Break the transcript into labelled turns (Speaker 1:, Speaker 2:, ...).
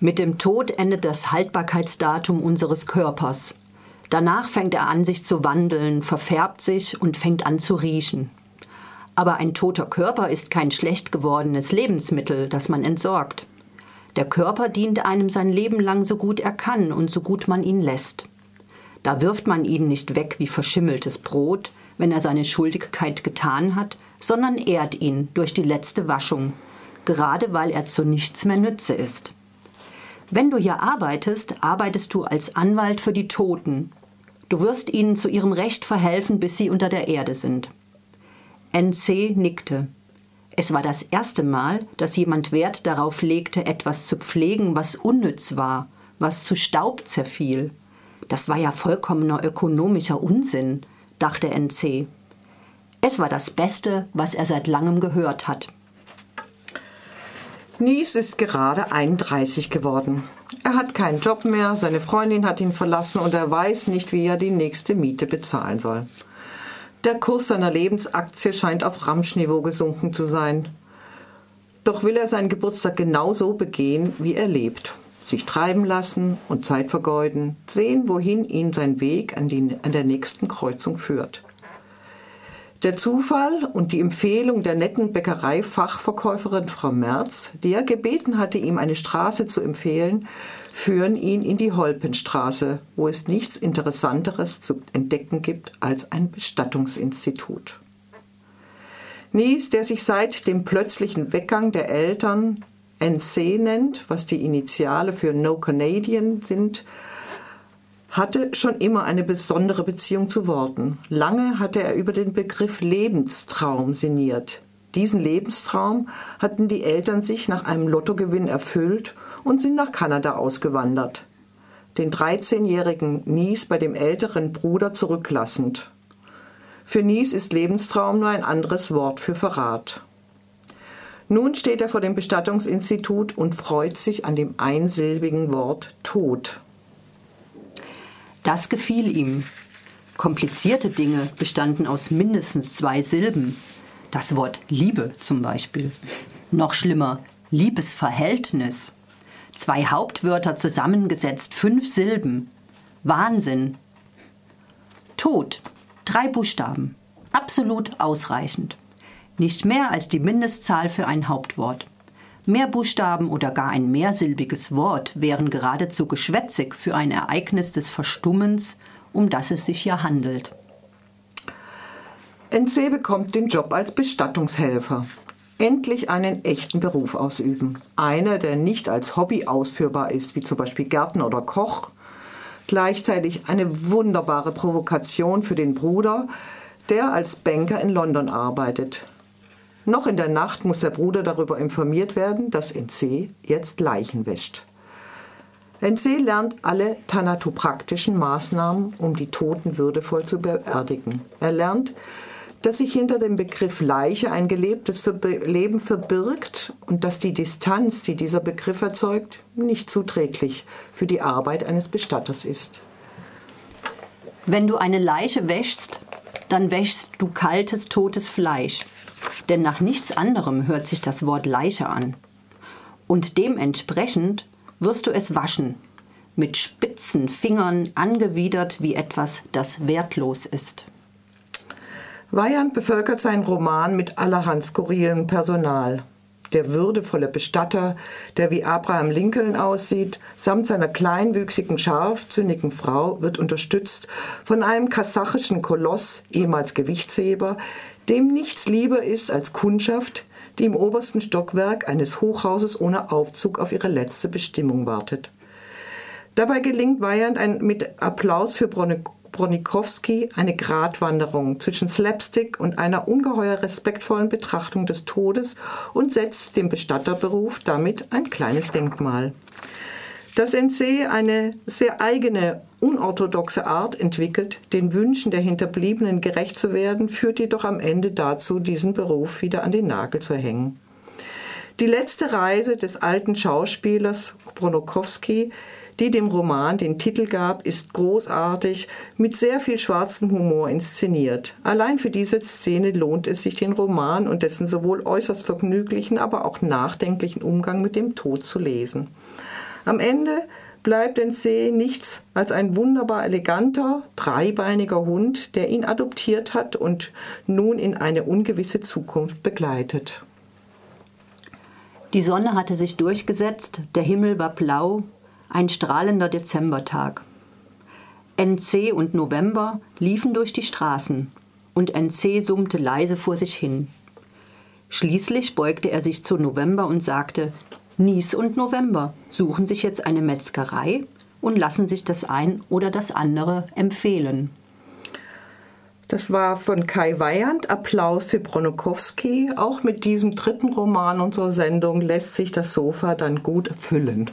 Speaker 1: Mit dem Tod endet das Haltbarkeitsdatum unseres Körpers. Danach fängt er an, sich zu wandeln, verfärbt sich und fängt an zu riechen. Aber ein toter Körper ist kein schlecht gewordenes Lebensmittel, das man entsorgt. Der Körper dient einem sein Leben lang so gut er kann und so gut man ihn lässt. Da wirft man ihn nicht weg wie verschimmeltes Brot, wenn er seine Schuldigkeit getan hat, sondern ehrt ihn durch die letzte Waschung, gerade weil er zu nichts mehr Nütze ist. Wenn du hier arbeitest, arbeitest du als Anwalt für die Toten Du wirst ihnen zu ihrem Recht verhelfen, bis sie unter der Erde sind. NC nickte. Es war das erste Mal, dass jemand Wert darauf legte, etwas zu pflegen, was unnütz war, was zu Staub zerfiel. Das war ja vollkommener ökonomischer Unsinn, dachte NC. Es war das Beste, was er seit langem gehört hat.
Speaker 2: Nies ist gerade 31 geworden. Er hat keinen Job mehr, seine Freundin hat ihn verlassen und er weiß nicht, wie er die nächste Miete bezahlen soll. Der Kurs seiner Lebensaktie scheint auf Ramschniveau gesunken zu sein. Doch will er seinen Geburtstag genauso begehen, wie er lebt. Sich treiben lassen und Zeit vergeuden, sehen, wohin ihn sein Weg an, die, an der nächsten Kreuzung führt. Der Zufall und die Empfehlung der netten Bäckereifachverkäuferin Frau Merz, die er gebeten hatte, ihm eine Straße zu empfehlen, führen ihn in die Holpenstraße, wo es nichts Interessanteres zu entdecken gibt als ein Bestattungsinstitut. Nies, der sich seit dem plötzlichen Weggang der Eltern NC nennt, was die Initiale für No Canadian sind, hatte schon immer eine besondere Beziehung zu Worten. Lange hatte er über den Begriff Lebenstraum sinniert. Diesen Lebenstraum hatten die Eltern sich nach einem Lottogewinn erfüllt und sind nach Kanada ausgewandert. Den 13-jährigen Nies bei dem älteren Bruder zurücklassend. Für Nies ist Lebenstraum nur ein anderes Wort für Verrat. Nun steht er vor dem Bestattungsinstitut und freut sich an dem einsilbigen Wort Tod.
Speaker 1: Das gefiel ihm. Komplizierte Dinge bestanden aus mindestens zwei Silben. Das Wort Liebe zum Beispiel. Noch schlimmer, Liebesverhältnis. Zwei Hauptwörter zusammengesetzt, fünf Silben. Wahnsinn. Tod. Drei Buchstaben. Absolut ausreichend. Nicht mehr als die Mindestzahl für ein Hauptwort. Mehr Buchstaben oder gar ein mehrsilbiges Wort wären geradezu geschwätzig für ein Ereignis des Verstummens, um das es sich ja handelt.
Speaker 2: NC bekommt den Job als Bestattungshelfer. Endlich einen echten Beruf ausüben. Einer, der nicht als Hobby ausführbar ist, wie zum Beispiel Gärtner oder Koch. Gleichzeitig eine wunderbare Provokation für den Bruder, der als Banker in London arbeitet. Noch in der Nacht muss der Bruder darüber informiert werden, dass NC jetzt Leichen wäscht. NC lernt alle thanatopraktischen Maßnahmen, um die Toten würdevoll zu beerdigen. Er lernt, dass sich hinter dem Begriff Leiche ein gelebtes Leben verbirgt und dass die Distanz, die dieser Begriff erzeugt, nicht zuträglich für die Arbeit eines Bestatters ist.
Speaker 1: Wenn du eine Leiche wäschst, dann wäschst du kaltes, totes Fleisch denn nach nichts anderem hört sich das Wort Leiche an. Und dementsprechend wirst du es waschen, mit spitzen Fingern angewidert wie etwas, das wertlos ist.
Speaker 2: Weyand bevölkert seinen Roman mit allerhand skurrilem Personal. Der würdevolle Bestatter, der wie Abraham Lincoln aussieht, samt seiner kleinwüchsigen, scharfzündigen Frau, wird unterstützt von einem kasachischen Koloss, ehemals Gewichtsheber, dem nichts lieber ist als Kundschaft, die im obersten Stockwerk eines Hochhauses ohne Aufzug auf ihre letzte Bestimmung wartet. Dabei gelingt Weyand ein, mit Applaus für Bronikowski eine Gratwanderung zwischen Slapstick und einer ungeheuer respektvollen Betrachtung des Todes und setzt dem Bestatterberuf damit ein kleines Denkmal. Dass NC eine sehr eigene, unorthodoxe Art entwickelt, den Wünschen der Hinterbliebenen gerecht zu werden, führt jedoch am Ende dazu, diesen Beruf wieder an den Nagel zu hängen. Die letzte Reise des alten Schauspielers Bronokowski, die dem Roman den Titel gab, ist großartig, mit sehr viel schwarzem Humor inszeniert. Allein für diese Szene lohnt es sich, den Roman und dessen sowohl äußerst vergnüglichen, aber auch nachdenklichen Umgang mit dem Tod zu lesen. Am Ende bleibt NC nichts als ein wunderbar eleganter, dreibeiniger Hund, der ihn adoptiert hat und nun in eine ungewisse Zukunft begleitet.
Speaker 1: Die Sonne hatte sich durchgesetzt, der Himmel war blau, ein strahlender Dezembertag. NC und November liefen durch die Straßen und NC summte leise vor sich hin. Schließlich beugte er sich zu November und sagte: Nies und November suchen sich jetzt eine Metzgerei und lassen sich das ein oder das andere empfehlen.
Speaker 2: Das war von Kai Weyand. Applaus für Bronokowski. Auch mit diesem dritten Roman unserer Sendung lässt sich das Sofa dann gut füllen.